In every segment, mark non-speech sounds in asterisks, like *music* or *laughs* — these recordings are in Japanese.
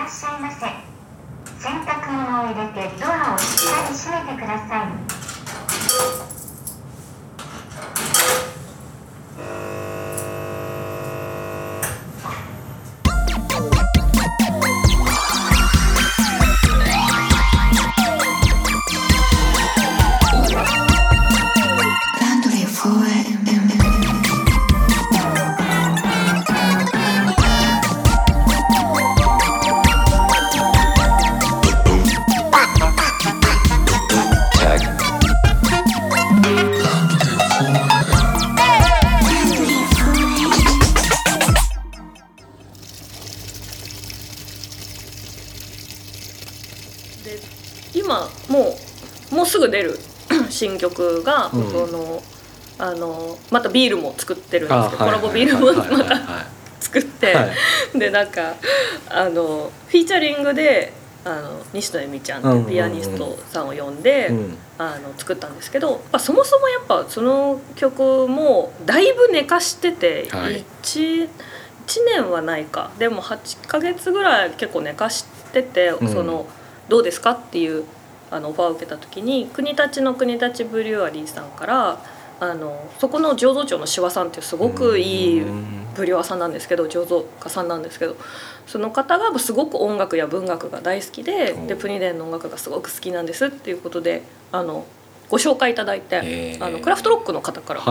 らっしゃいませ。洗濯物を入れてドアをしっかり閉めてください。新曲が、うん。そのあのまたビールも作ってるんですけど、コラボビールもまたはい作って、はい。でなんかあのフィーチャリングであの西野恵美ちゃんってピアニストさんを呼んで、うん。あの作ったんですけど、まあ、そもそもやっぱその曲もだいぶ寝かしてて、はい。1 1年はないか。でも8ヶ月ぐらい結構寝かしてて、うん。そのどうですかっていうあのオファーを受けた時に国立の国立ブリュワリーさんからあのそこの醸造長の志和さんっていうすごくいいうんブリュワーさんなんですけど醸造家さんなんですけどその方がすごく音楽や文学が大好きでおでプニデンの音楽がすごく好きなんですっていうことであのご紹介いただいてあのクラフトロックの方からご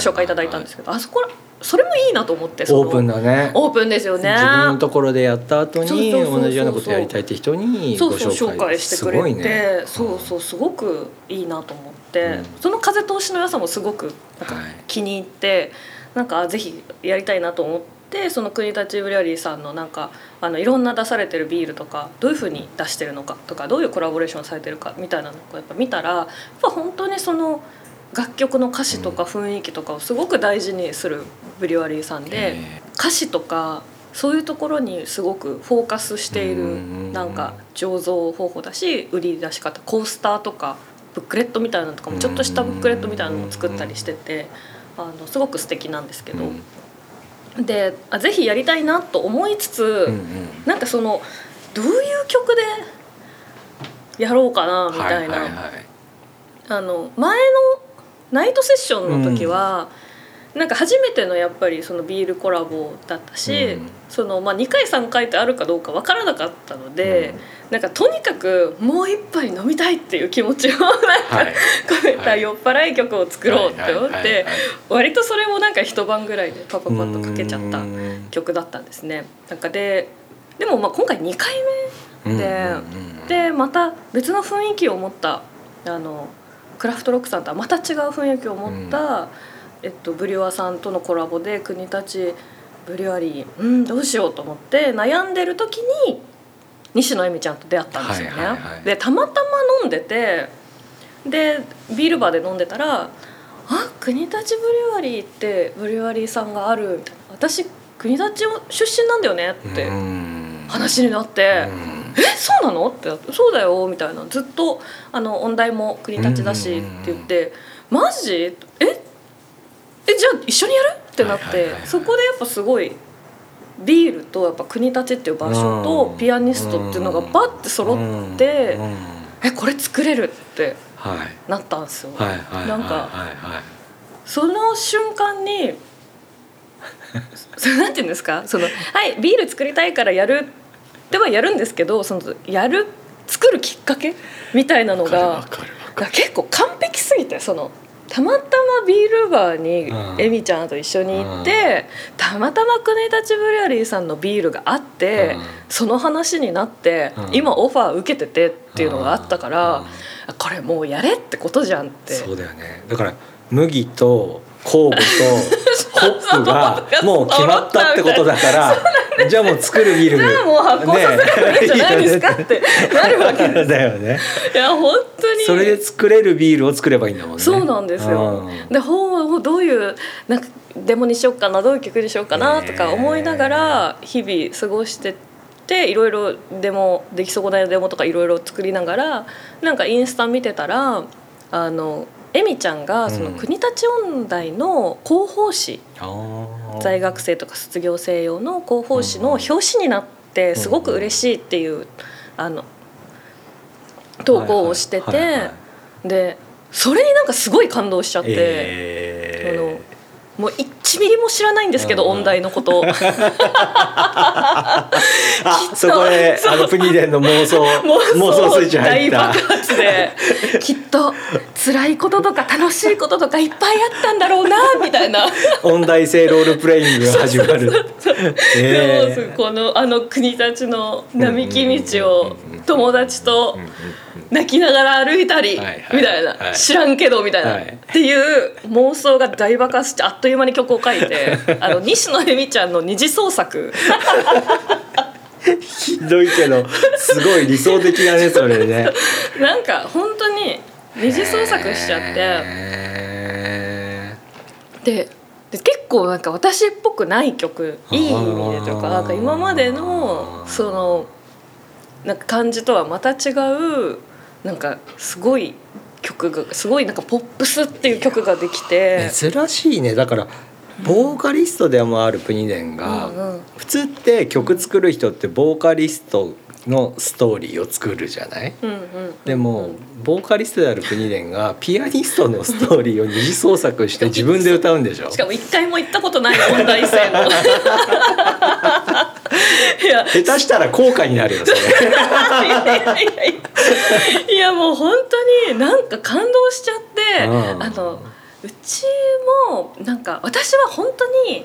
紹介いただいたんですけどあそこらそれもいいなと思ってオープンだね。オープンですよね。自分のところでやった後に同じようなことやりたいって人にご紹介。してくれて、ね。そうそうすごくいいなと思って、うん。その風通しの良さもすごくなんかはい。気に入って、なんかぜひやりたいなと思ってその国立ブリュアリーさんのなんかあのいろんな出されてるビールとかどういうふうに出してるのかとかどういうコラボレーションされてるかみたいなのをやっぱ見たらやっぱ本当にその楽曲の歌詞とか雰囲気とかをすごく大事にするブリュアリーさんでへ歌詞とかそういうところにすごくフォーカスしているうんなんか醸造方法だし売り出し方コースターとかブックレットみたいなのとかもちょっとしたブックレットみたいなのも作ったりしててあのすごく素敵なんですけど、うん。であぜひやりたいなと思いつつ、うんうん。なんかそのどういう曲でやろうかなみたいな、はいはいはい。あの前のナイトセッションの時は、なんか初めてのやっぱりそのビールコラボだったし、うん。そのまあ、2回3回ってあるかどうかわからなかったので、なんかとにかくもう一杯飲みたいっていう気持ちをなんか、はい。込めた酔っ払い曲を作ろうって思ってはい。割とそれもなんか一晩ぐらいでパパパッとかけちゃったうん。曲だったんですね。なんかででもまあ今回2回目でうんうんうん。でまた別の雰囲気を持ったあのクラフトロックさんとはまた違う雰囲気を持った、えっと、ブリュワーさんとのコラボで国立ブリュワリーうんどうしようと思って悩んでる時に西野恵美ちゃんと出会ったんですよね。はいはいはい。でたまたま飲んでてでビールバーで飲んでたら「あ国立ブリュワリーってブリュワリーさんがある」みたいな「私国立出身なんだよね」ってうん。話になって。うんえそうなの?」って「そうだよ」みたいな。ずっとあの音大も国立だしって言って「マジええじゃあ一緒にやる?」ってなってそこでやっぱすごいビールとやっぱ国立っていう場所とうん。ピアニストっていうのがバッて揃ってうんうん「えこれ作れる」ってはい。なったんですよ。はいなんかその瞬間に *laughs* それなんていうんですか？そのはいビール作りたいからやるってはやるんですけどそのやる作るきっかけみたいなのが結構完璧すぎてそのたまたまビールバーにうん。エミちゃんと一緒に行って、たまたま国立ブリュアリーさんのビールがあって、うん。その話になって、うん。今オファー受けててっていうのがあったから、うん。これもうやれってことじゃんって。そうだよね。だから麦と酵母とホップが *laughs* もう決まったってことだからじゃあもう作るビールじゃあもう発酵させればいいんじゃないですかって。なるわけです。だよね。いや本当に。それで作れるビールを作ればいいんだもんね。そうなんですよ。うん。でほうどういうなんかデモにしようかなどういう曲にしようかなとか思いながら日々過ごしてっていろいろデモ出来損ないのデモとかいろいろ作りながらなんかインスタ見てたらあのエミちゃんがそのうん。国立音大の広報誌、あー。在学生とか卒業生用の広報誌の表紙になってすごく嬉しいっていうあの投稿をしててでそれになんかすごい感動しちゃって。えー。あのもう1ミリも知らないんですけど、うん音大のこと。そこであのプニデンの妄想妄想スイッチ入った。大爆発で *laughs* きっと辛いこととか楽しいこととかいっぱいあったんだろうなみたいな。音大生ロールプレイングが始まる。え。でもこのあの国たちの並木道を友達と泣きながら歩いたりみたいな。はい。知らんけどみたいな。っはい。ていう妄想が大爆発してあっという間に曲を書いて *laughs* あの西野恵美ちゃんの二次創作。*laughs* ひどいけどすごい理想的だねそれね。*laughs* なんか本当に二次創作しちゃって。へでで結構なんか私っぽくない曲いい意味でというかなんか今までのそのなんか感じとはまた違うなんかすごい曲がすごいなんかポップスっていう曲ができてー珍しいね。だからボーカリストでもあるプニデンが、うんうん。普通って曲作る人ってボーカリストのストーリーを作るじゃない？うんうんでもボーカリストであるプニデンがピアニストのストーリーを二次創作して自分で歌うんでしょ？しかも一回も行ったことない音大生のいや。下手したら後悔になるよそれ。いやもう本当になんか感動しちゃって、うん。あのうちもなんか私は本当に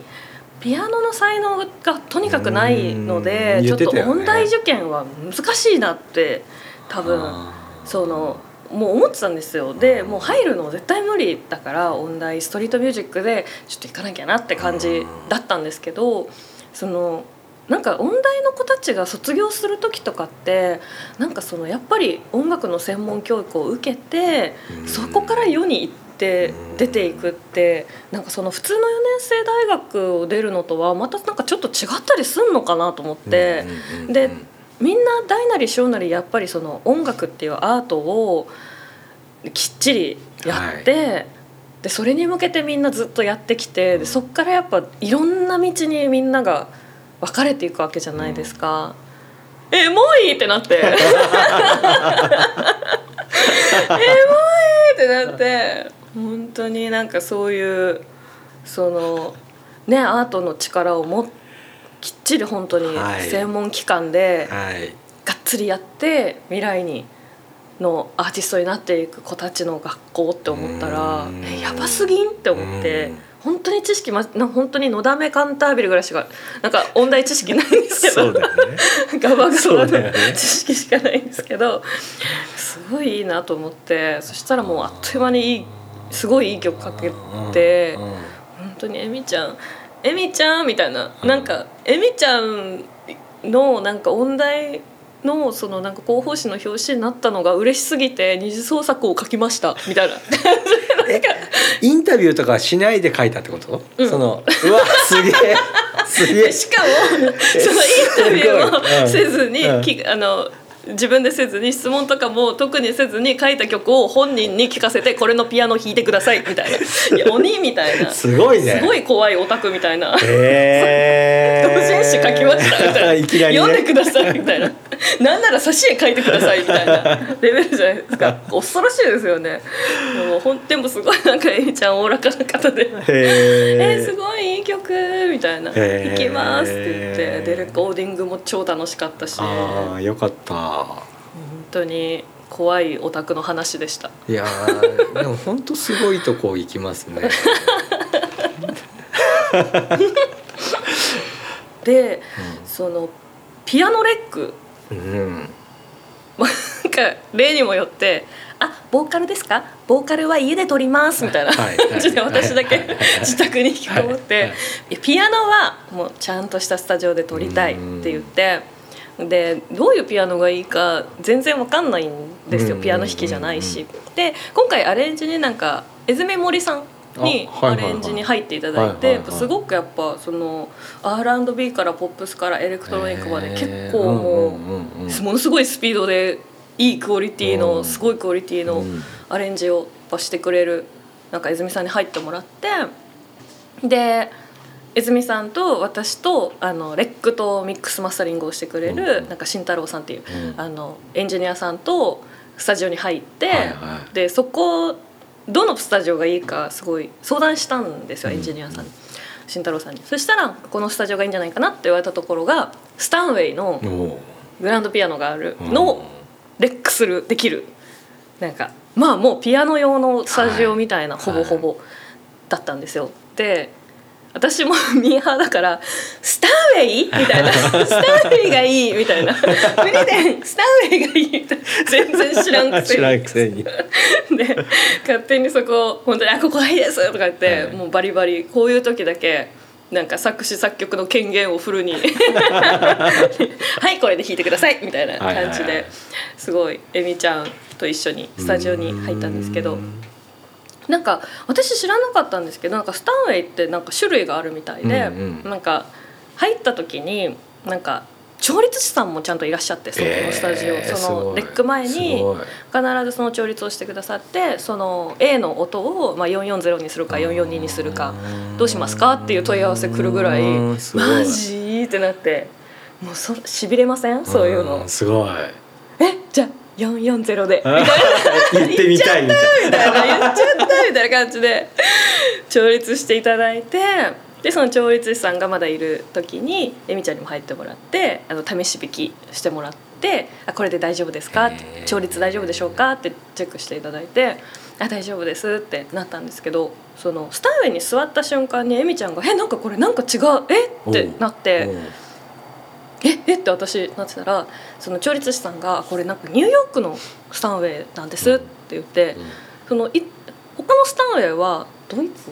ピアノの才能がとにかくないので、うん。ちょっと音大受験は難しいなって多分そのもう思ってたんですよ。でもう入るの絶対無理だから音大ストリートミュージックでちょっと行かなきゃなって感じだったんですけどそのなんか音大の子たちが卒業する時とかってなんかそのやっぱり音楽の専門教育を受けてうん。そこから世に行って出ていくってなんかその普通の4年生大学を出るのとはまたなんかちょっと違ったりすんのかなと思って。でみんな大なり小なりやっぱりその音楽っていうアートをきっちりやって、でそれに向けてみんなずっとやってきてでそっからやっぱいろんな道にみんなが分かれていくわけじゃないですか。えもういいってなって。えもういいってなって本当になんかそういうそのねアートの力をもきっちり本当にはい。専門機関ではい。がっつりやって未来にのアーティストになっていく子たちの学校って思ったらうん。えやばすぎんって思ってうん。本当に知識まな本当にのだめカンタービルぐらいしかなんか音大知識ないんですけどね。*laughs* ガバガバの知識しかないんですけどすごいいいなと思ってそしたらもうあっという間にいいすごいいい曲かけてうんうん本当にえみちゃんえみちゃんみたいななんかえみちゃんのなんか音大のそのなんか広報誌の表紙になったのが嬉しすぎて二次創作を書きましたみたいな。*laughs* インタビューとかしないで書いたってこと、うん。そのうわすげえすげえ。しかもそのインタビューを *laughs* せずに、うん。きあの自分でせずに質問とかも特にせずに書いた曲を本人に聞かせてこれのピアノ弾いてくださいみたいな。*laughs* いや鬼みたいな。すすごいね。ごい怖いオタクみたいな。へ同 *laughs* *laughs* 人誌書きましたみたいな。いきなりね読んでくださいみたいな。なんなら挿絵書いてくださいみたいな。レベルじゃないですか。恐ろしいですよね。でもほんでもすごいなんかえみちゃんおおらかな方で「えへー、すごいいい曲」みたいな「へー。行きます」って言ってでレコーディングも超楽しかったし。あ本あよかった当に怖いオタクの話でした。いやーでも本当すごいとこ行きますね。*laughs* でそのピアノレック。うん。なんか例にもよって「あボーカルですか？ボーカルは家で撮ります」みたいなはい感じではい私だけはい自宅に引きこもっはいてピアノはもうちゃんとしたスタジオで撮りたいって言ってでどういうピアノがいいか全然わかんないんですようんピアノ弾きじゃないし。で今回アレンジになんか江爪森さんにアレンジに入っていただいてすごくやっぱその R&B からポップスからエレクトロニックまで結構もう。ものすごいスピードでいいクオリティの、うん。すごいクオリティのうん。アレンジをしてくれるなんか泉さんに入ってもらって。で泉さんと私とあのレックとミックスマスタリングをしてくれる、うん。なんか慎太郎さんっていう、うん。あのエンジニアさんとスタジオに入って、はいはでそこどのスタジオがいいかすごい相談したんですようん。エンジニアさんに、慎太郎さんに。そしたらこのスタジオがいいんじゃないかなって言われたところがスタンウェイのグランドピアノがあるうん。のをレックするできる。なんかまあもうピアノ用のスタジオみたいな、はい。ほぼほぼだったんですよ。で私も *laughs* ミーハーだから「スタンウェイ?」みたいな「スタンウェイがいい」みたいな「無理でスタンウェイがいい」みたいな全然知らんくせ知らんにくせに。*laughs* で勝手にそこ本当に「あここがいいです」とか言って、はい。もうバリバリこういう時だけなんか作詞作曲の権限をフルに。*laughs* はいこれで弾いてください！みたいな感じですごいえみちゃんと一緒にスタジオに入ったんですけどなんか私知らなかったんですけどなんかスタンウェイってなんか種類があるみたいで、うんうんなんか入った時になんか調律師さんもちゃんといらっしゃってそこのスタジオ、えーそのレック前すに必ずその調律をしてくださってその A の音をまあ440にするか442にするかどうしますかっていう問い合わせ来るぐらいマジってなってもうそしびれません？そういうの。んすごい。えじゃあ440でみたいな言ってみたいみたいみたいな言っちゃったみたいな感じで調律していただいてでその調律師さんがまだいる時にえみちゃんにも入ってもらってあの試し弾きしてもらって「あこれで大丈夫ですか?」調律大丈夫でしょうか?」ってチェックしていただいて「あ大丈夫です」ってなったんですけどそのスタンウェイに座った瞬間にえみちゃんが「えなんかこれなんか違うえ？っ?」てなって。ええって私なってたらその調律師さんが「これなんかニューヨークのスタンウェイなんです」って言って、そのい他のスタンウェイはドイツ？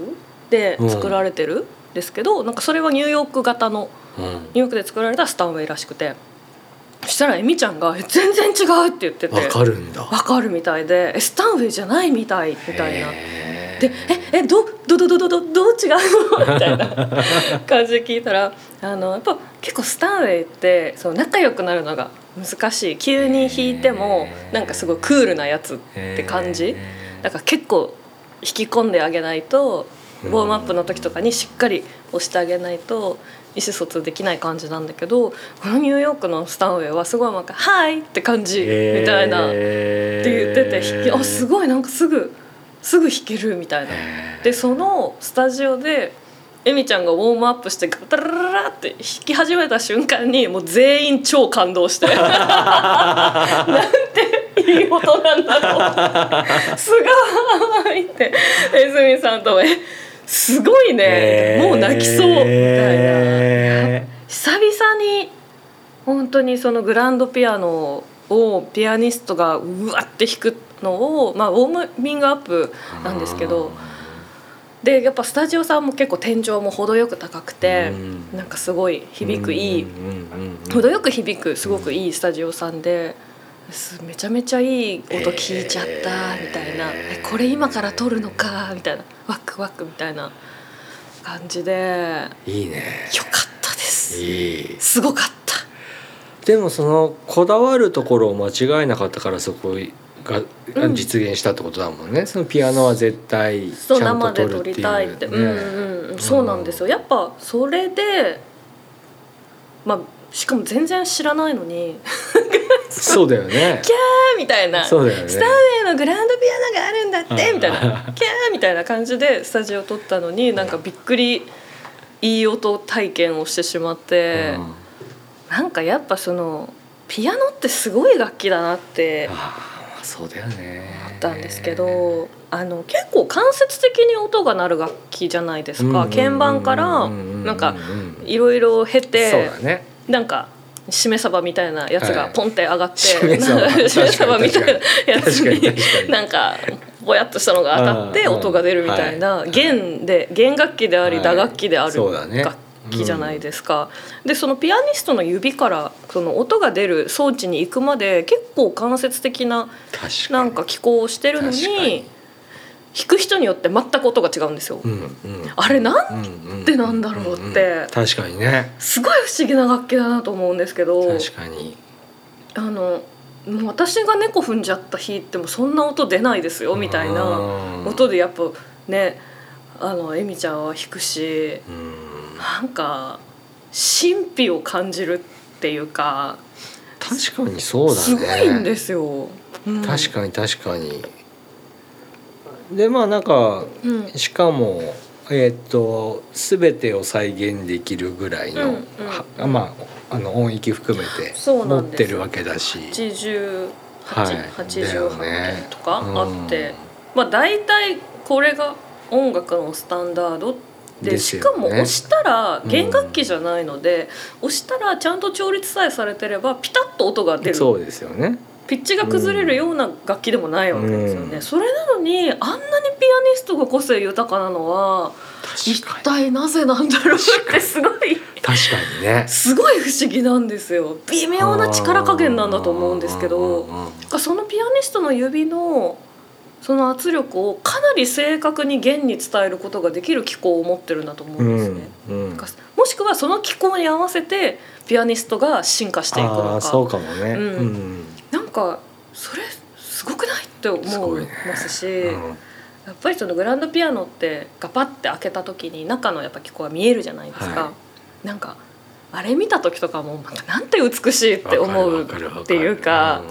で作られてるんですけど、なんかそれはニューヨーク型のうん。うんニューヨークで作られたスタンウェイらしくてそしたらえみちゃんがえ「全然違う」って言っててわかるんだ。わかるみたいで「えスタンウェイじゃないみたい」みたいな。で「ええどどどどどどどう違うの?」みたいな *laughs* 感じで聞いたらあのやっぱ結構スタンウェイってそう仲良くなるのが難しい急に弾いてもなんかすごいクールなやつって感じだから結構引き込んであげないとウォームアップの時とかにしっかり押してあげないと意思疎通できない感じなんだけどこのニューヨークのスタンウェイはすごいなんか「はい!」って感じみたいな。って言っててあすごいなんかすぐすぐ弾けるみたいな。でそのスタジオでエミちゃんがウォームアップしてガタラララって弾き始めた瞬間にもう全員超感動して。*laughs* なんていい音なんだろう。すごいってエズミさんとも「えすごいね、もう泣きそう」みたいな。え久々に本当にそのグランドピアノをピアニストがうわって弾くのを、まあ、ウォーミングアップなんですけどでやっぱスタジオさんも結構天井も程よく高くてうん。なんかすごい響くいい程よく響くすごくいいスタジオさんですめちゃめちゃいい音聞いちゃったみたいな。へー。えこれ今から撮るのかみたいな。ワクワクみたいな感じで。いいね。よかったです。いい。すごかった。でもそのこだわるところを間違えなかったからそこがうん。実現したってことだもんね、そのピアノは絶対ちゃんと撮るって。いうたいって、ね。うんうんうん。そうなんですよ。やっぱそれでまあしかも全然知らないのに。そうだよね。*laughs* キャーみたいな。そうだよね。スタンウェイのグランドピアノがあるんだってうんみたいな。キャーみたいな感じでスタジオ撮ったのになんかびっくりいい音体験をしてしまって、うん。なんかやっぱそのピアノってすごい楽器だなってああそうだよね。思ったんですけどあの結構間接的に音が鳴る楽器じゃないですか。鍵盤からなんかいろいろ経てなんかしめ鯖みたいなやつがポンって上がって、しめ鯖し *laughs* め鯖みたいなやつになんかぼやっとしたのが当たってうん音が出るみたいなはい弦で弦楽器でありはい。打楽器である楽器じゃないですか。でそのピアニストの指からその音が出る装置に行くまで結構間接的ななんか機構をしてるのにに弾く人によって全く音が違うんですよ。うんうん。あれなんうんうんでなんだろうって。んん確かにね。すごい不思議な楽器だなと思うんですけど確かに。あのもう私が猫踏んじゃった日ってもそんな音出ないですよみたいなうん音でやっぱねあのエミちゃんは弾くし。うんなんか神秘を感じるっていうか確かに。そうだね。すごいんですよ。うん。確かに確かに。でまあなんかうん。しかもえっ、と全てを再現できるぐらいの、うんうんはまああの音域含めてそうな持ってるわけだし。88、はい。88だよね。件とかあって、まあ大体これが音楽のスタンダードででね。しかも押したらうん。弦楽器じゃないので、押したらちゃんと調律さえされてればピタッと音が出る。そうですよね。ピッチが崩れるような楽器でもないわけですよね、うん。それなのにあんなにピアニストが個性豊かなのは一体なぜなんだろうってすごい。確かにね。すごい不思議なんですよ。微妙な力加減なんだと思うんですけどそのピアニストの指のその圧力をかなり正確に弦に伝えることができる機構を持ってるんだと思うんですね。うんうん。もしくはその機構に合わせてピアニストが進化していくあのあそうかかもね。うん。うん。なんかそれすごくないって思いますし、うん。やっぱりそのグランドピアノってガパッて開けた時に中のやっぱ機構が見えるじゃないですか、はなんかあれ見た時とかもなんかなんて美しいって思うっていうか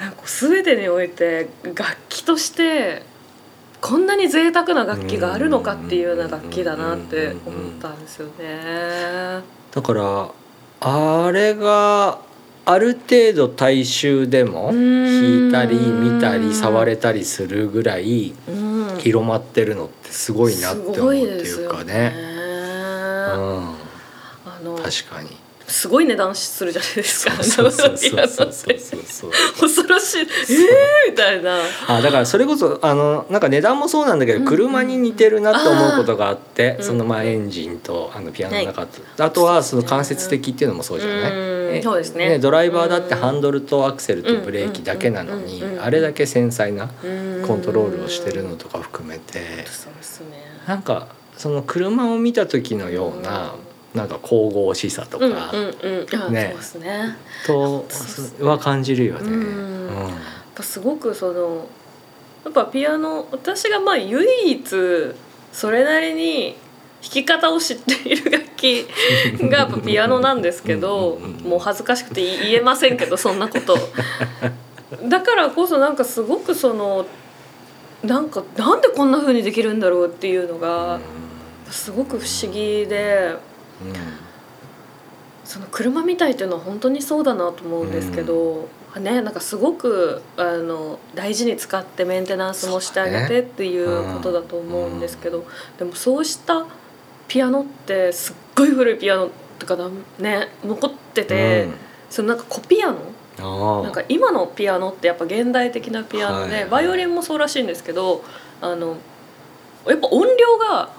なんか全てにおいて楽器としてこんなに贅沢な楽器があるのかっていうような楽器だなって思ったんですよね。だからあれがある程度大衆でも弾いたり見たり触れたりするぐらいうん、広まってるのってすごいなって思うっていうかね。あのうん、確かに。すごい値段するじゃないですか。そうそうそうそうそう。*laughs* 恐ろしい。ええー、みたいな。あだからそれこそあのなんか値段もそうなんだけど、うん車に似てるなと思うことがあって、うんそのまあエンジンとあのピアノの中と、あとはその間接的っていうのもそうじゃない、うんえそうですねドライバーだってハンドルとアクセルとブレーキだけなのに、うんうんあれだけ繊細なココントロールをしてるのとか含めて、そうですね。なんかその車を見た時のような、なんか神々しさとかうんうんうん。あねそうですね。やとは感じるよね。うんうんっぱすごくそのやっぱピアノ私がまあ唯一それなりに弾き方を知っている楽器 *laughs* がやっぱピアノなんですけどもう恥ずかしくて言えませんけどそんなこと。だからこそなんかすごくそのなんかなんでこんな風にできるんだろうっていうのがすごく不思議でその車みたいっていうのは本当にそうだなと思うんですけど、ねなんかすごくあの大事に使ってメンテナンスもしてあげてっていうことだと思うんですけど、でもそうしたピアノってすっごい古いピアノとかだね残ってて、うん。そのなんかコピアノなんか今のピアノってやっぱ現代的なピアノで、はいバイオリンもそうらしいんですけどあのやっぱ音量が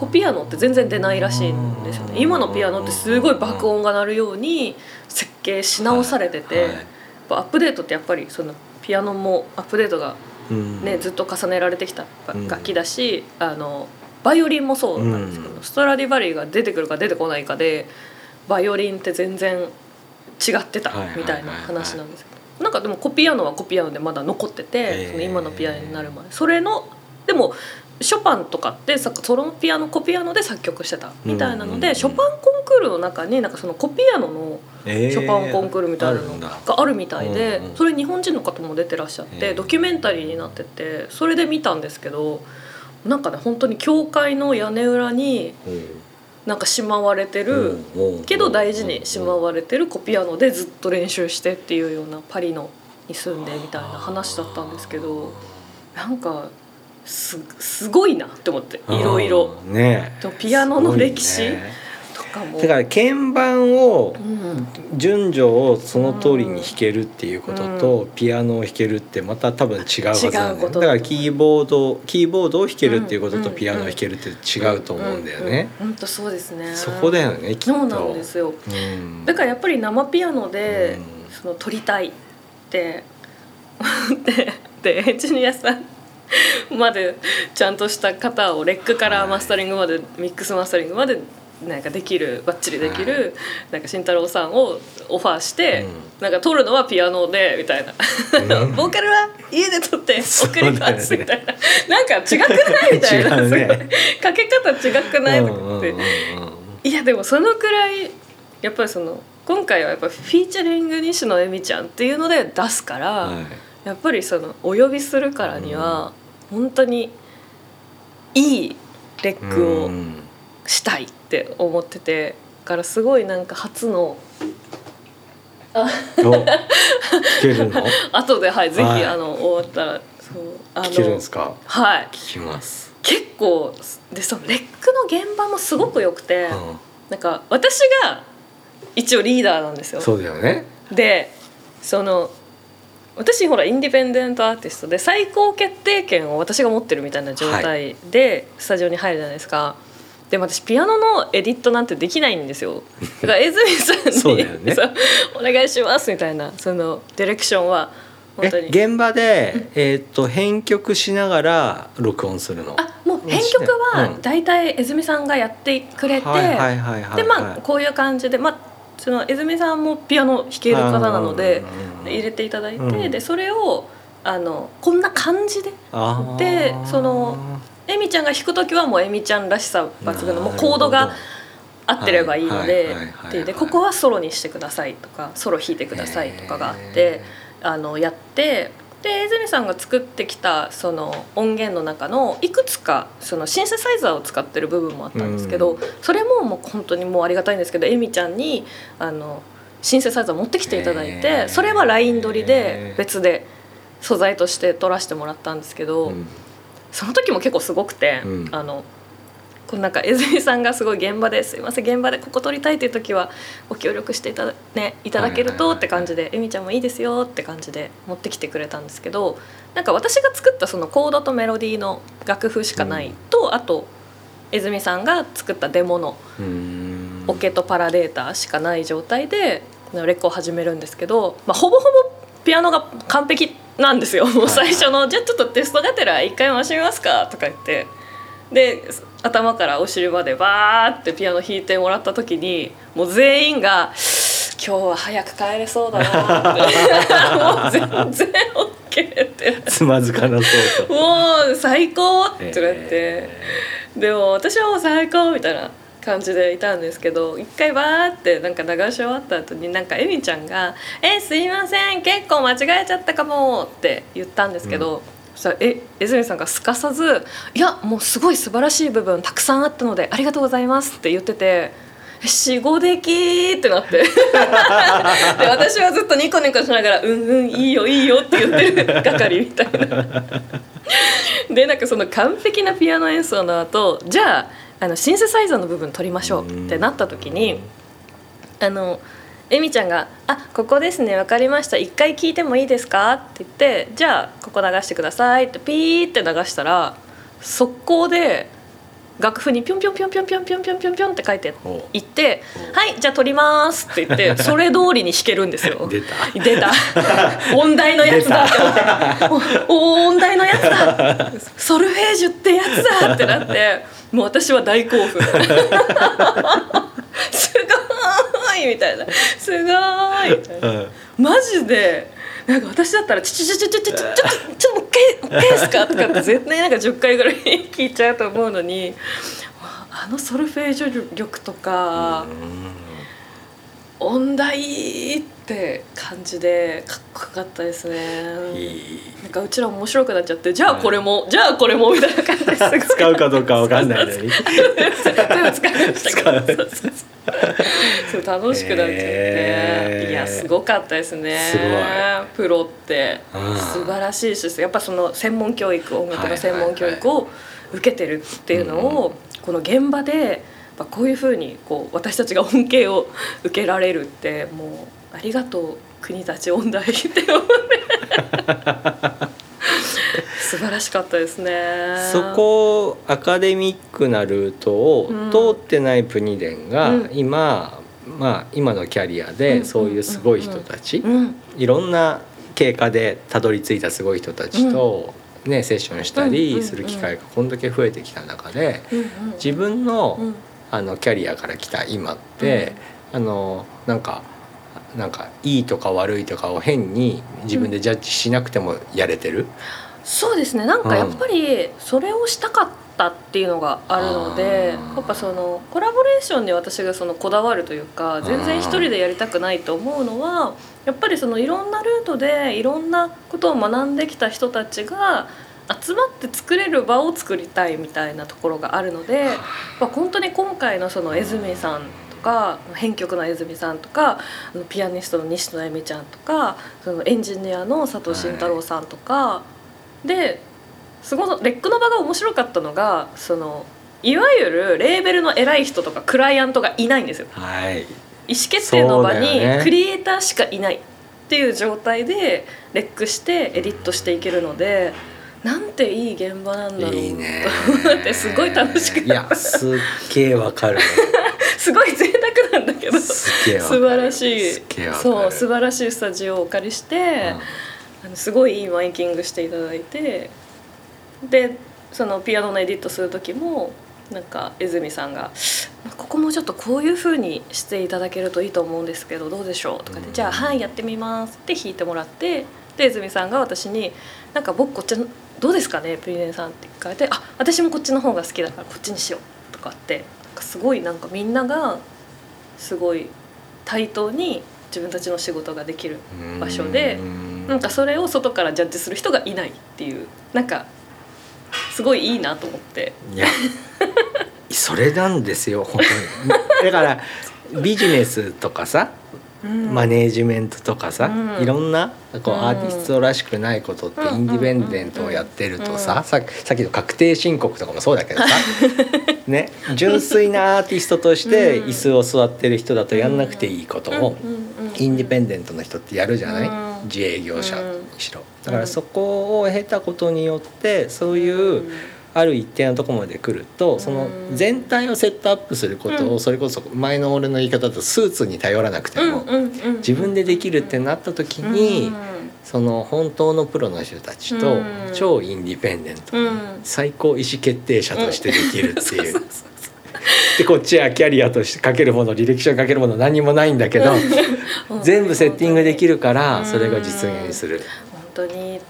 コピアノって全然出ないらしいんですよね。今のピアノってすごい爆音が鳴るように設計し直されてて、はい。やっぱアップデートってやっぱりそのピアノもアップデートが、うん。ねずっと重ねられてきたうん。楽器だし、あのバイオリンもそうなんですけど、うん。ストラディバリーが出てくるか出てこないかでバイオリンって全然違ってたはいはいはいはい。みたいな話なんですけど、なんかでもコピアノはコピアノでまだ残ってて、その今のピアノになるまで。それのでもショパンとかってさそのピアノコピアノで作曲してたみたいなので、ショパンコンクールの中になんかそのコピアノのえショパンコンクールみたいなのがあるみたいで、それ日本人の方も出てらっしゃってドキュメンタリーになっててそれで見たんですけどなんかね本当に教会の屋根裏になんかしまわれてる、けど大事にしまわれてるコピアノでずっと練習してっていうようなパリのに住んでみたいな話だったんですけどなんかすすごいなって思っていろいろうんねとピアノの歴史とかも。だから鍵盤をうん。順序をその通りに弾けるっていうことと、ピアノを弾けるってまた多分違うはずなんだよね。だからキーボードキーボードを弾けるっていうこととうん。ピアノを弾けるって違うと思うんだよね。本当そうですね。そこだよねきっと。そうなんですよ。うん。だからやっぱり生ピアノでうん。その撮りたいって *laughs* ででエンジニアさんまでちゃんとした方をレックからマスタリングまでミックスマスタリングまでなんかできるバッチリできる、なんか慎太郎さんをオファーして、うなんか撮るのはピアノでみたいな、うん。ボーカルは家で撮って送ります。みたいな、なんか違くないみたいな、ね。かけ方違くないとか思って、うんうんうんうん。いやでもそのくらいやっぱりその今回はやっぱフィーチャリング西野恵美ちゃんっていうので出すから、はい。やっぱりそのお呼びするからには本当にいいレックをうん。したいって思っててだからすごいなんか初のお聞けるの？*laughs* 後ではいぜひ、はい。あの終わったらそうあ聞けるんのですか？はい。聞きます、結構でそのレックの現場もすごく良くて、うなんか私が一応リーダーなんですよ。ん、。そうだよね。でその私ほらインディペンデントアーティストで最高決定権を私が持ってるみたいな状態でスタジオに入るじゃないですか。でも私ピアノのエディットなんてできないんですよ。*laughs* だから江住さんにね。お願いしますみたいなそのディレクションは本当えに。現場で、えー、と編曲しながら録音するの？あもう編曲はうん。大体江住さんがやってくれて、はいはいはいはいはい。でまあこういう感じでまあその江住さんもピアノ弾ける方なのでうん入れていただいて、うん。でそれをあのこんな感じで。でそのエミちゃんが弾く時はもうエミちゃんらしさ抜群のもうコードが合ってればいいのででここはソロにしてくださいとかソロ弾いてくださいとかがあってあのやってで泉さんが作ってきたその音源の中のいくつかそのシンセサイザーを使ってる部分もあったんですけど、うそれももう本当にもうありがたいんですけどエミちゃんにあのシンセサイザー持ってきていただいてそれはライン取りで別で素材として取らせてもらったんですけど。うん。その時も結構すごくて、うん。あのこうなんか江住さんがすごい現場ですいません現場でここ撮りたいっていう時はご協力していただ,、ね、いただけるとって感じで「えみちゃんもいいですよ」って感じで持ってきてくれたんですけどなんか私が作ったそのコードとメロディーの楽譜しかないと、あと江住さんが作ったデモのオケとパラデータしかない状態でレックを始めるんですけど、まあ、ほぼほぼピアノが完璧なんですよ。もう最初の「じゃあちょっとテストがてら一回回してみますか」とか言ってで頭からお尻までバーってピアノ弾いてもらった時にもう全員が「今日は早く帰れそうだな」って。もう全然 OK って。つまずかなそうと。もう最高ってなって。えでも私はもう最高みたいな感じでいたんですけど一回バーってなんか流し終わった後になんかエミちゃんが「えすいません。結構間違えちゃったかも」って言ったんですけど、そしたらえ江住さんがすかさず「いやもうすごい素晴らしい部分たくさんあったのでありがとうございます」って言ってて。死後できってなってで私はずっとニコニコしながら「うんうんいいよいいよ」って言ってる係みたいなでなんかその完璧なピアノ演奏の後じゃああのシンセサイザーの部分取りましょうってなった時にあのエミちゃんが「あここですね分かりました。一回聞いてもいいですか?」って言って「じゃあここ流してください」ってピーって流したら速攻で楽譜にピョンピョンピョンピョンピョンピョンピョンピョンピョンって書いておいって「おはいじゃあ取ります」って言って *laughs* それ通りに弾けるんですよ。出た。出た。*laughs* 音大のやつだ。って思っておお音大のやつだ。ソルフェージュってやつだってなってもう私は大興奮 *laughs* すごーいみたいなすごーいみたいなうんマジでなんか私だったら「ちょちょちょちょちょちょちょちょもう一回もう一回ですか?」とかって絶対なんか10回ぐらい聞いちゃうと思うのにあのソルフェージュ力とか。音大って感じでかっこよかったですいね。いなんかうちら面白くなっちゃってじゃあこれも、じゃあこれもみたいな感じです。使うかどうかわかんないのに。そう楽しくなっちゃって、へー。いやすごかったですね。プロって。うん。素晴らしいしやっぱその専門教育音楽の専門教育を受けてるっていうのを、この現場でやっぱこういうふうにこう私たちが恩恵を受けられるってもうありがとう国立音大って思って。*laughs* 素晴らしかったですね。そこアカデミックなルートをうん。通ってないプニデンがうん。今、まあ今のキャリアうん。でそういうすごい人たち、うん。いろんな経過でたどり着いたすごい人たちと、ねセッションしたうん。うん。うん。りする機会がこんだけ増えてきた中でうん。うん。自分の、うんあのキャリアから来た今って、あのなんかなんかいいとか悪いとかを変に自分でジャッジしなくてもやれてる、そうですね。なんかやっぱりそれをしたかったっていうのがあるので、あー。やっぱそのコラボレーションに私がそのこだわるというか全然一人でやりたくないと思うのはやっぱりそのいろんなルートでいろんなことを学んできた人たちが集まって作れる場を作りたいみたいなところがあるので、まあ、本当に今回のその江住さんとか編曲の江住さんとかピアニストの西野恵美ちゃんとかそのエンジニアの佐藤慎太郎さんとか、ですごいレックの場が面白かったのがそのいわゆるレーベルの偉い人とかクライアントがいないんですよ。はい。意思決定の場にクリエイターしかいないっていう状態でレックしてエディットしていけるのでなんていい現場なんだろう。いいね。と *laughs* 思ってすごい楽しくいやすっげえわかる。*laughs* すごい贅沢なんだけど。素晴らしい。そう素晴らしいスタジオをお借りして、あのすごいいいマイキングしていただいてでそのピアノのエディットする時もなんか泉さんが「ここもちょっとこういう風にしていただけるといいと思うんですけどどうでしょう?」とかで「うん。じゃあはいやってみます」って弾いてもらってで泉さんが私に「なんか僕こっちのどうですかねプリネンさん」って聞かれて「あ私もこっちの方が好きだからこっちにしよう」とかってなんかすごいなんかみんながすごい対等に自分たちの仕事ができる場所でうん。なんかそれを外からジャッジする人がいないっていうなんかすごいいいなと思って。いやそれなんですよ本当に。だからビジネスとかさマネージメントとかさ、うん。いろんなこううん。アーティストらしくないことってうん。インディペンデントをやってるとさ、うん。ささっきの確定申告とかもそうだけどさ *laughs* ね純粋なアーティストとしてうん。椅子を座ってる人だとやんなくていいことをインディペンデントの人ってやるじゃない、うん。自営業者にしろ。だからそこを経たことによってそういう、うんある一定のところまで来るとそのうん全体をセットアップすることをうん。それこそ前の俺の言い方だとスーツに頼らなくても自分でできるってなった時にその本当のプロの人たちとうん。超インディペンデント最高意思決定者としてできるっていう。*laughs* でこっちはキャリアとしてかけるもの履歴書にかけるもの何もないんだけどうん。*laughs* 全部セッティングできるからうん。それが実現する。本当に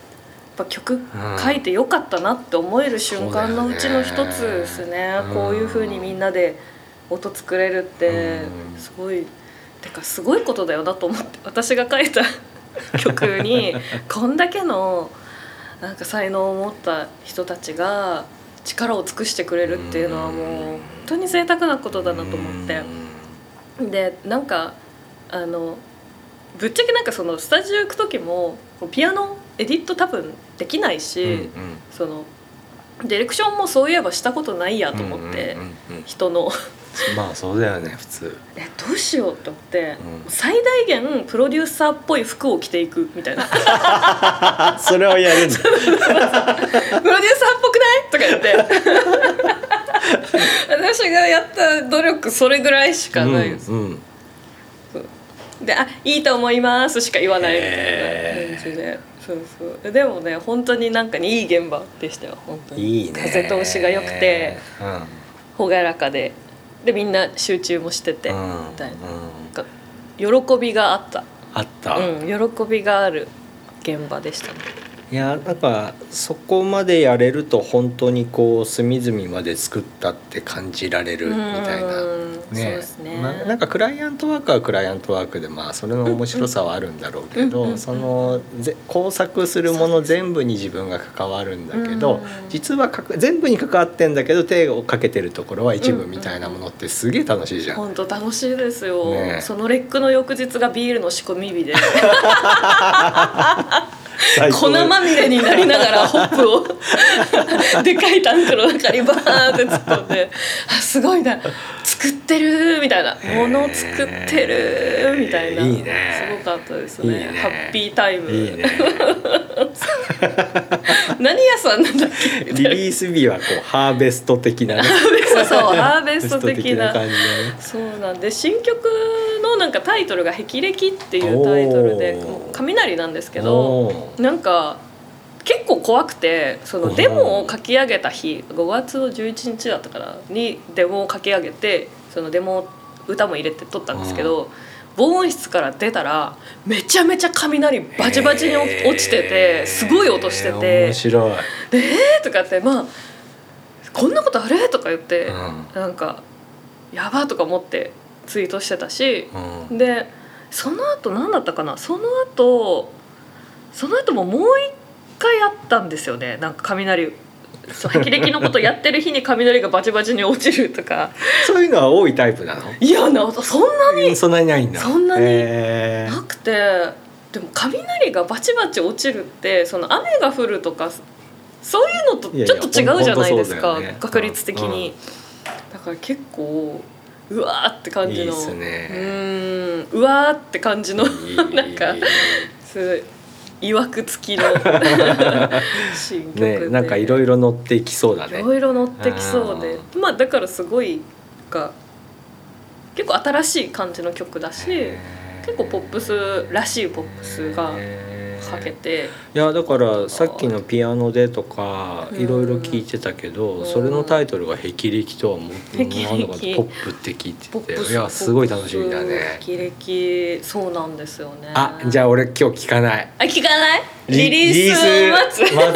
ぱ曲書いてよかったなって思える瞬間のうちの一つですね。うんこういう風にみんなで音作れるってうん。すごいてかすごいことだよなと思って私が書いた曲に *laughs* こんだけのなんか才能を持った人たちが力を尽くしてくれるっていうのはもう本当に贅沢なことだなと思って。でなんかあのぶっちゃけなんかそのスタジオ行く時もピアノエディット多分できないし、うんうんそのディレクションもそういえばしたことないやと思って、うんうん人の *laughs* まあそうだよね普通。えどうしようって思って、うん最大限プロデューサーっぽい服を着ていくみたいな「*laughs* *laughs* プロデューあそれをやるんだ。サーっぽくない?」とか言って私がやった努力それぐらいしかないです。うんうんで「あいいと思います」しか言わないみたいな感じで。そうそう。でもね本当になんかにいい現場でしたよ本当に。いいね。風通しが良くてうん、朗らかで。でみんな集中もしてて、うん。みたいな。うん。なんか喜びがあった、あった。うん、喜びがある現場でしたねいやなんかそこまでやれると本当にこう隅々まで作ったって感じられるみたいな。ね、まあ、なんかクライアントワークはクライアントワークでまあそれの面白さはあるんだろうけうんうんうん。どそのぜ工作するもの全部に自分が関わるんだけどうん実はかか全部に関わってんだけど手をかけてるところは一部みたいなものってすげえ楽しいじゃん。本当楽しいですよ、ね。えそのレックの翌日がビールの仕込み日で *laughs* 粉まみれになりながらホップを。*laughs* でかいタンクの中にバーンって突っ込んで。あすごいな作ってるみたいな。もの作ってるみたいな。いいね。すごかったですね。ね。ハッピータイム。いいね。*laughs* 何屋さんなんだっけ？リリース日はこうハーベスト的なね。*laughs* そう *laughs* ハーベスト的な。感じでね。そうなんで新曲のなんかタイトルが「霹靂」っていうタイトルで雷なんですけどなんか結構怖くてそのデモを書き上げた日5月の11日だったかなにデモを書き上げてそのデモ歌も入れて撮ったんですけど防音室から出たらめちゃめちゃ雷バチバチに落落ちててすごい音してて面白い、「えー?」とかってまあ「こんなことあれ?」とか言ってうん。なんか「やば」とか思ってツイートしてたしうん。でその後何だったかな？その後その後ももう一回あったんですよね。なんか雷そう霹靂のことやってる日に雷がバチバチに落ちるとか。そういうのは多いタイプなの？いやなそんなにそんなにないんだ。そんなになくて。でも雷がバチバチ落ちるってその雨が降るとかそういうのとちょっと違うじゃないですかね。確率的に、だから結構うわーって感じのいいね。うーんうわーって感じのなんかすごいいわくつきの *laughs* 新曲で、ねなんかいろいろ乗っていきそうだね。いろいろ乗ってきそうで。まあだからすごいが結構新しい感じの曲だし結構ポップスらしいポップスがかけて。いやだからさっきの「ピアノで」とかうん。いろいろ聞いてたけどうん。それのタイトルが「霹靂」とはもう霹靂なんだかポップって聞いてていやすごい楽しみだね。霹靂そうなんですよね。あじゃあ俺今日聞かない。あ聞かない？リリースを待つ。待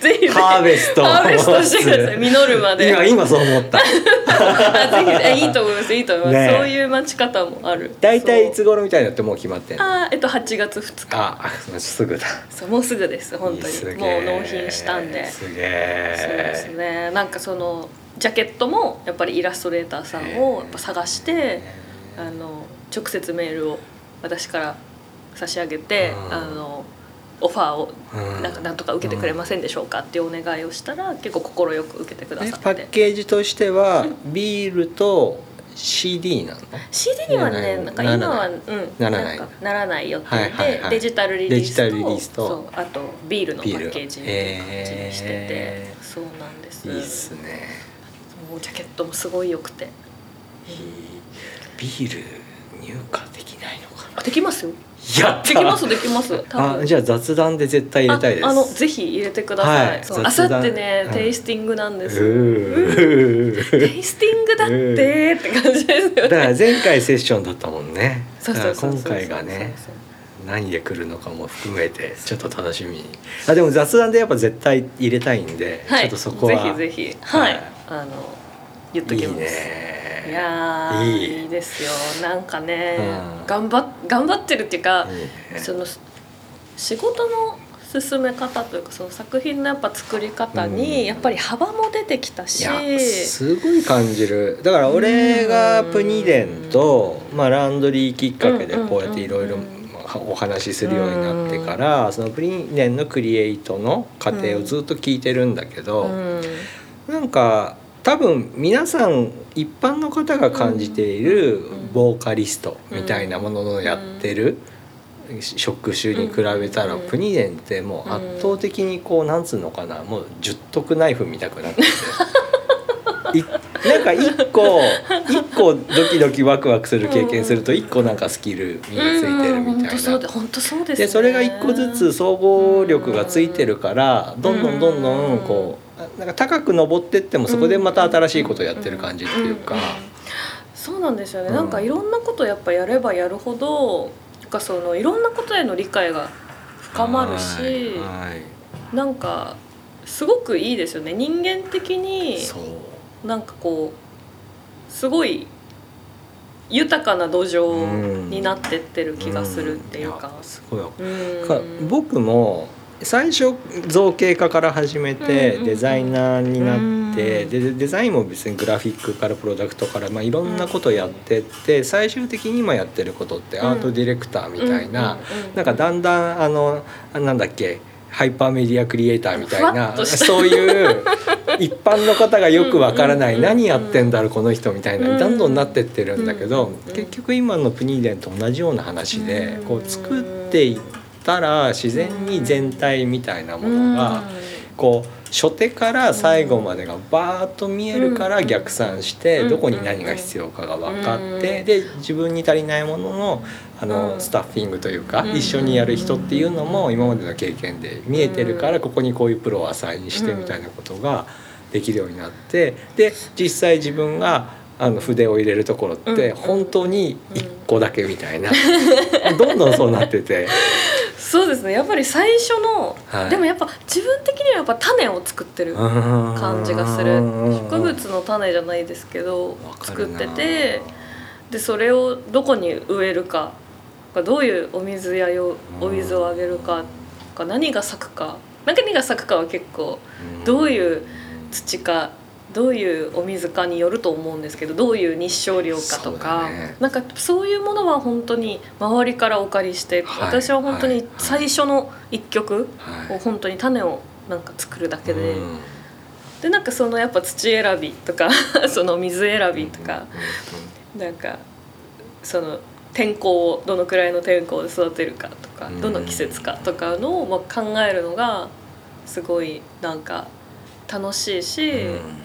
ぜひぜひつ。*laughs* ハーベスト。ハーベストしてください。*laughs* 実るまで。今今そう思った。*laughs* あぜひえいいと思います。いいと思います、ねそういう待ち方もある。大体いつ頃みたいなってもう決まってあえっと8月2日。ああすぐだ。そうもうすぐです。本当に。もう納品したんで。すげそうですえね。なんかそのジャケットもやっぱりイラストレーターさんをやっぱ探してあの直接メールを私から差し上げてうん。あのオファーをうん。なんかなんとか受けてくれませんでしょうかっていうお願いをしたら結構快く受けてくだえさって。パッケージとしてはビールと CD なの？CD にはねなんか今はうんならない。んかならない。予定はいはいはい。でデジタルリリースと。あとビールのパッケージっていう形にしてて。そうなんです。いいっすね。もうジャケットもすごい良くて。ビール入荷できないのかあできますよやったできますできます。あじゃあ雑談で絶対入れたいです。ああのぜひ入れてください、あさってね、うんテイスティングなんです。うテーイスティングだってって感じですよね。だから前回セッションだったもんね。そうそうそう今回がね何で来るのかも含めてちょっと楽しみに。あでも雑談でやっぱ絶対入れたいんで、はい。ちょっとそこは。ぜひぜひ。はい、はい。あの言っといいきます。ねいやーいい。いいですよ。なんかね、うん。頑張っ頑張ってるっていうか、いいねその仕事の進め方というかその作品のやっぱ作り方うん。にやっぱり幅も出てきたし、いやすごい感じる。だから俺がプニデンと、まあ、ランドリーきっかけでこうやっていろいろうんお話しするようになってからそのプニデンのクリエイトの過程をずっと聞いてるんだけど、うん。なんか多分皆さん一般の方が感じているうんボーカリストみたいなもののやってる職種に比べたらうんプニデンってもう圧倒的にこうなんつうのかなもう十徳ナイフ見たくなっててい *laughs* なんか一個一個ドキドキワクワクする経験すると一個なんかスキル身についてるみたいな。本当そうですでそれが一個ずつ総合力がついてるからどんどんどんどんこうなんか高く登ってってもそこでまた新しいことをやってる感じっていうか。んんんそうなんですよね、うん。なんかいろんなことやっぱやればやるほどなんかそのいろんなことへの理解が深まるし、はなんかすごくいいですよね。人間的になんかこうすごい豊かな土壌になってってる気がするっていうか。ん。や。すごいわ。うん。か僕も最初造形家から始めてうんデザイナーになってうん。でデザインも別にグラフィックからプロダクトから、まあ、いろんなことやってって最終的に今やってることってアートディレクターみたいななんかだんだんあのあなんだっけハイパーメディアクリエイターみたいなそういう一般の方がよくわからない何やってんだろうこの人みたいなうん。どんどんなってってるんだけど結局今のプニーデンと同じような話でうん。こう作っていったら自然に全体みたいなものがこう初手から最後までがバーッと見えるから逆算してうん。どこに何が必要かが分かってうん。で自分に足りないもののあうん。のスタッフィングというかうん。一緒にやる人っていうのも今までの経験で見えてるかうん。らここにこういうプロをアサインしてみたいなことができるようになってで実際自分があの筆を入れるところってうん。本当に1個だけみたいな。*laughs* どんどんそうなってて。そうですね。やっぱり最初の、はい。でもやっぱ自分的にはやっぱ種を作ってる感感じがする。植物の種じゃないですけど作っててでそれをどこに植えるかどういうお水やよお水をあげるかか何が咲くか何が咲くかは結構どういう土かどういうお水かによると思うんですけどどういう日照量かとか、だね。なんかそういうものは本当に周りからお借りして、はい私は本当にはい最初の一曲はい。を本当に種をなんか作るだけで、うん。でなんかそのやっぱ土選びとかその水選びとか、なんかその天候をどのくらいの天候で育てるかとか、うん。どの季節かとかのをまあ考えるのがすごいなんか楽しいし、うん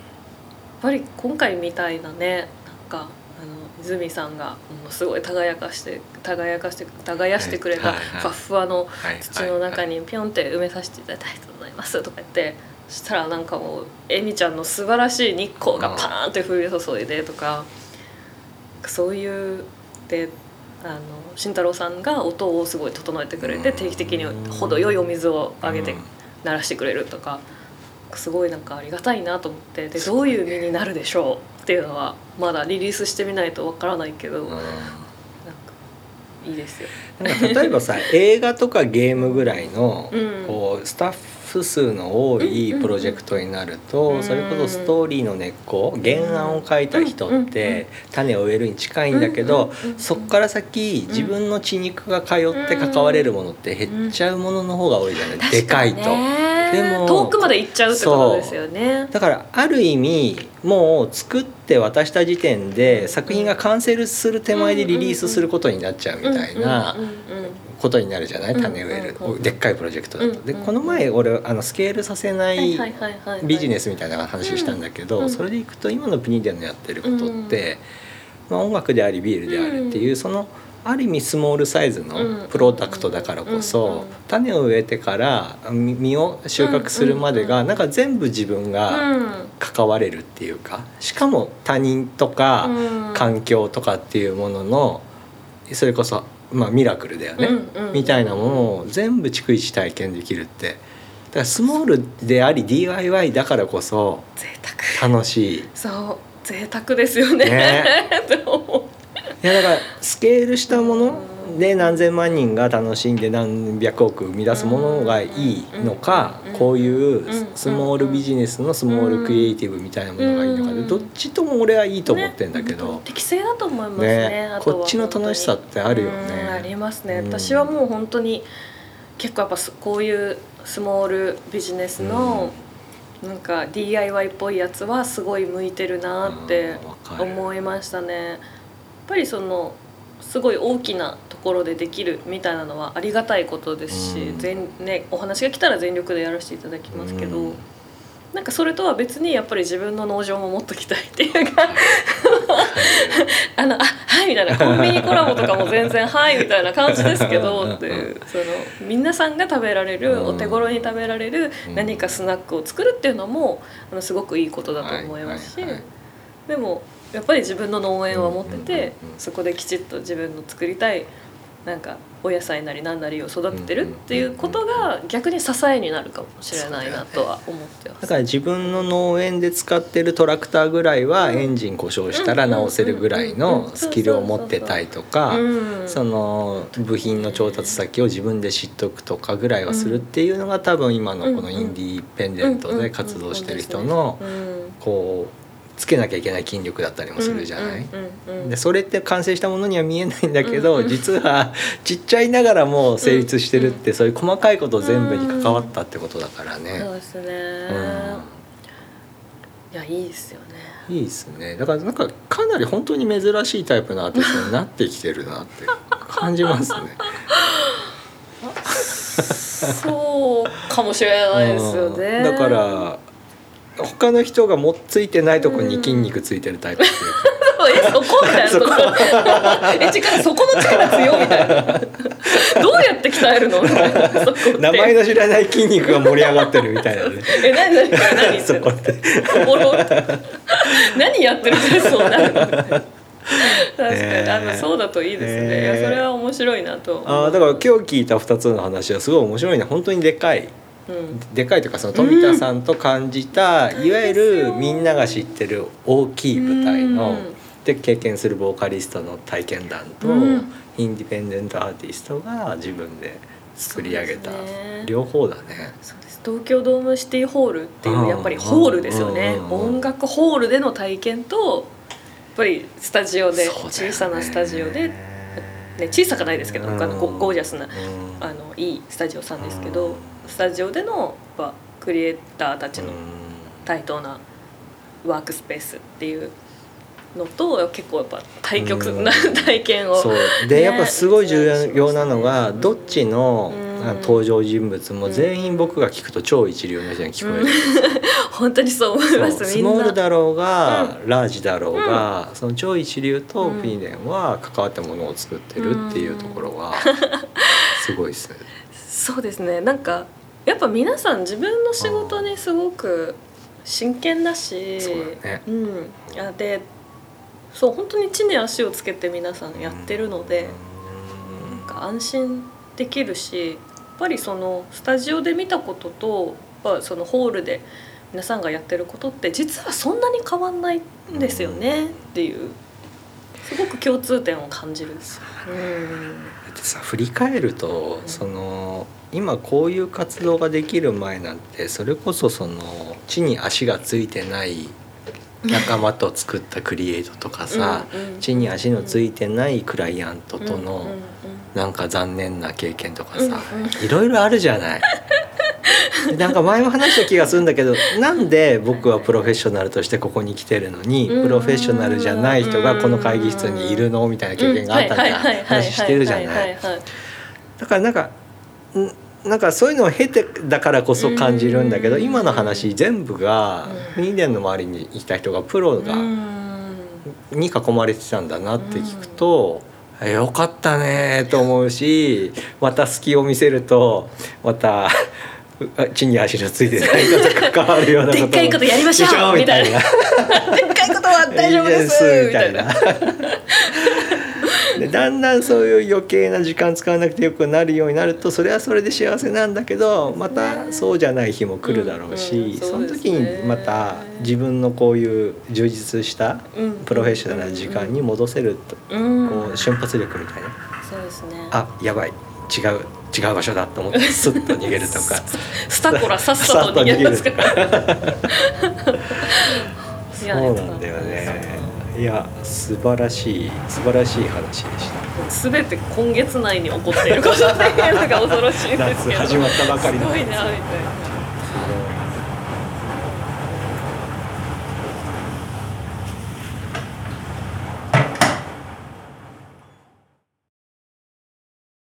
ぱり今回みたいなねなんかあの泉さんがものすごい耕かして耕かして耕してくれたふわふわのはい土の中にピョンって埋めさせていただきたいと思います。とか言ってそしたらなんかもうえみちゃんの素晴らしい日光がパーンって降り注いでとかそういうであの慎太郎さんが音をすごい整えてくれてうん。定期的に程よいお水をあげてうん。鳴らしてくれるとかすごいなんかありがたいなと思ってでどういう身になるでしょうっていうのはまだリリースしてみないとわからないけどなんかいいですよ。例えばさ *laughs* 映画とかゲームぐらいのうん。こうスタッフ数の多いプロジェクトになるうとん。それこそストーリーの根っこ原案を書いた人って種を植えるに近いんだけどそっから先自分の血肉が通って関われるものって減っちゃうものの方が多いじゃない？でかいと。ででもも遠くまで行っちゃうってことですよね。だからある意味もう作って渡した時点で作品が完成する手前でリリースすることになっちゃうみたいなうんうんうんことになるじゃない？うん種植えるうん。でっかいプロジェクトだと。でうんこの前俺あのスケールさせなはいビジネスみたいな話したんだけうんうん。どそれでいくと今のプニデのやってることってまあ音楽でありビールであるっていうそのある意味スモールサイズのプロダクトだからこうんそ種を植えてから実実を収穫するまでがなんか全部自分がうん。関われるっていうかしかも他人とかうん。環境とかっていうもののそれこそまあミラクルだよね、みたいなものを全部逐一体験できるって。だからスモールであり DIY だからこそ楽しい。そう贅沢ですよね。ね *laughs* いやだからスケールしたもので何千万人が楽しんで何百億生み出すものがいいのかこういうスモールビジネスのスモールクリエイティブみたいなものがいいのかでどっちとも俺はいいと思ってんだけどに適正だと思いますねねこっちの楽しさってあるよねありますね、私はもう本当に結構やっぱこういうスモールビジネスの、なんか DIY っぽいやつはすごい向いてるなって思いましたね。やっぱりそのすごい大きなところでできるみたいなのはありがたいことですし、うん。全ね、お話が来たら全力でやらせていただきますけど、うん。なんかそれとは別にやっぱり自分の農場も持っときたいっていうか *laughs* あのあはいみたいなコンビニコラボとかも全然はいみたいな感じですけどっていうその皆さんが食べられるうんお手頃に食べられるうん。何かスナックを作るっていうのもあのすごくいいことだと思いますしでもやっぱり自分の農園は持っててうんそこできちっと自分の作りたいなんかお野菜なり何なりを育ててるっていうことが逆に支えになるかもしれないなとは思ってます。だから自分の農園で使ってるトラクターぐらいはエンジン故障したら直せるぐらいのスキルを持ってたいとかうん。その部品の調達先を自分で知っとくとかぐらいはするっていうのが多分今のこのインディペンデントで活動してる人のうん。こうつけなきゃいけない筋力だったりもするじゃない？でそれって完成したものには見えないんだけど、実はちっちゃいながらも成立してるって、そういう細かいこと全部に関わったってことだからね。そうですね、うん。いやいいですよね。いいですね。だからなんかかなり本当に珍しいタイプのアーティストになってきてるなって *laughs* 感じますね。*laughs* そうかもしれないですよね。うん。だから他の人がもっついてないとこに筋肉ついてるタイプっていうか、*laughs* えそこみたいなそこ。*laughs* え違うそこの力強いみたいな。どうやって鍛えるの？*laughs* 名前の知らない筋肉が盛り上がってるみたいなね。え何何何？そこって。何やってるってそうなるの確かに、ねえあのそうだといいですね、ねえ。いやそれは面白いなとあーだから今日聞いた2つの話はすごい面白いね。本当にでかい。うんでかいというかその富田さんと感じた、いわゆるみんなが知ってる大きい舞台の、うん。で経験するボーカリストの体験談と、うん。インディペンデントアーティストが自分で作り上げた、両方だね。そうです。東京ドームシティホールっていううん。やっぱりホールですよね、音楽ホールでの体験とやっぱりスタジオで、小さなスタジオで、ね、小さくないですけど、うん。あのゴゴージャスなうん。あのいいスタジオさんですけど、うん。スタジオでのクリエイターたちのうん。対等なワークスペースっていうのと結構やっぱ対極なうん。*laughs* 体験をそう。で、ねやっぱすごい重要なのが、うんどっちの登場人物も全員僕が聞くと超一流の人に聞こえる、本当にそう思いますスモールだろうが、ラージだろうが、その超一流とフィーネンは関わったものを作ってるっていうところは *laughs* すごいですね。そうですね。なんかやっぱ皆さん自分の仕事にすごく真剣だしそうだね。うん、あでそう本当に地に足をつけて皆さんやってるので、なんか安心できるしやっぱりそのスタジオで見たこととやっぱそのホールで皆さんがやってることって実はそんなに変わんないんですよねっていう。すごく共通点を感じるんですよ。うん。だってさ振り返るとその今こういう活動ができる前なんてそれこそその地に足がついてない仲間と作ったクリエイトとかさ、うんうん地に足のついてないクライアントとのなんか残念な経験とかさ、いろいろあるじゃない。*laughs* なんか前も話した気がするんだけどなんで僕はプロフェッショナルとしてここに来てるのにうん。プロフェッショナルじゃない人がこの会議室にいるのみたいな経験があったみたいな話してるじゃない。だからなんかんなんかそういうのを経てだからこそ感じるんだけどうん。今の話全部がうん。2年の周りにいた人がプロがに囲まれてたんだなって聞くと。えよかったねと思うしまた隙を見せるとまた地に足のついてない人と関わるようなこともでっかいことやりましょうみたいな。でっかいことは大丈夫ですみたいな。でだんだんそういう余計な時間使わなくてよくなるようになるとそれはそれで幸せなんだけどまたそうじゃない日も来るだろうし、その時ねにまた自分のこういう充実したうんプロフェッショナルな時間に戻せると、うん。こう瞬発力みたいな。そうですね。あやばい。違う違う場所だと思って *laughs* スッと逃げるとか。スタコラさっさと逃げますか。ら。*laughs* そうなんだよね。いや素晴らしい素晴らしい話でした。すべて今月内に起こっていることっていうのが恐ろしいんですけど。夏始まったばかりのすごいなみたいな。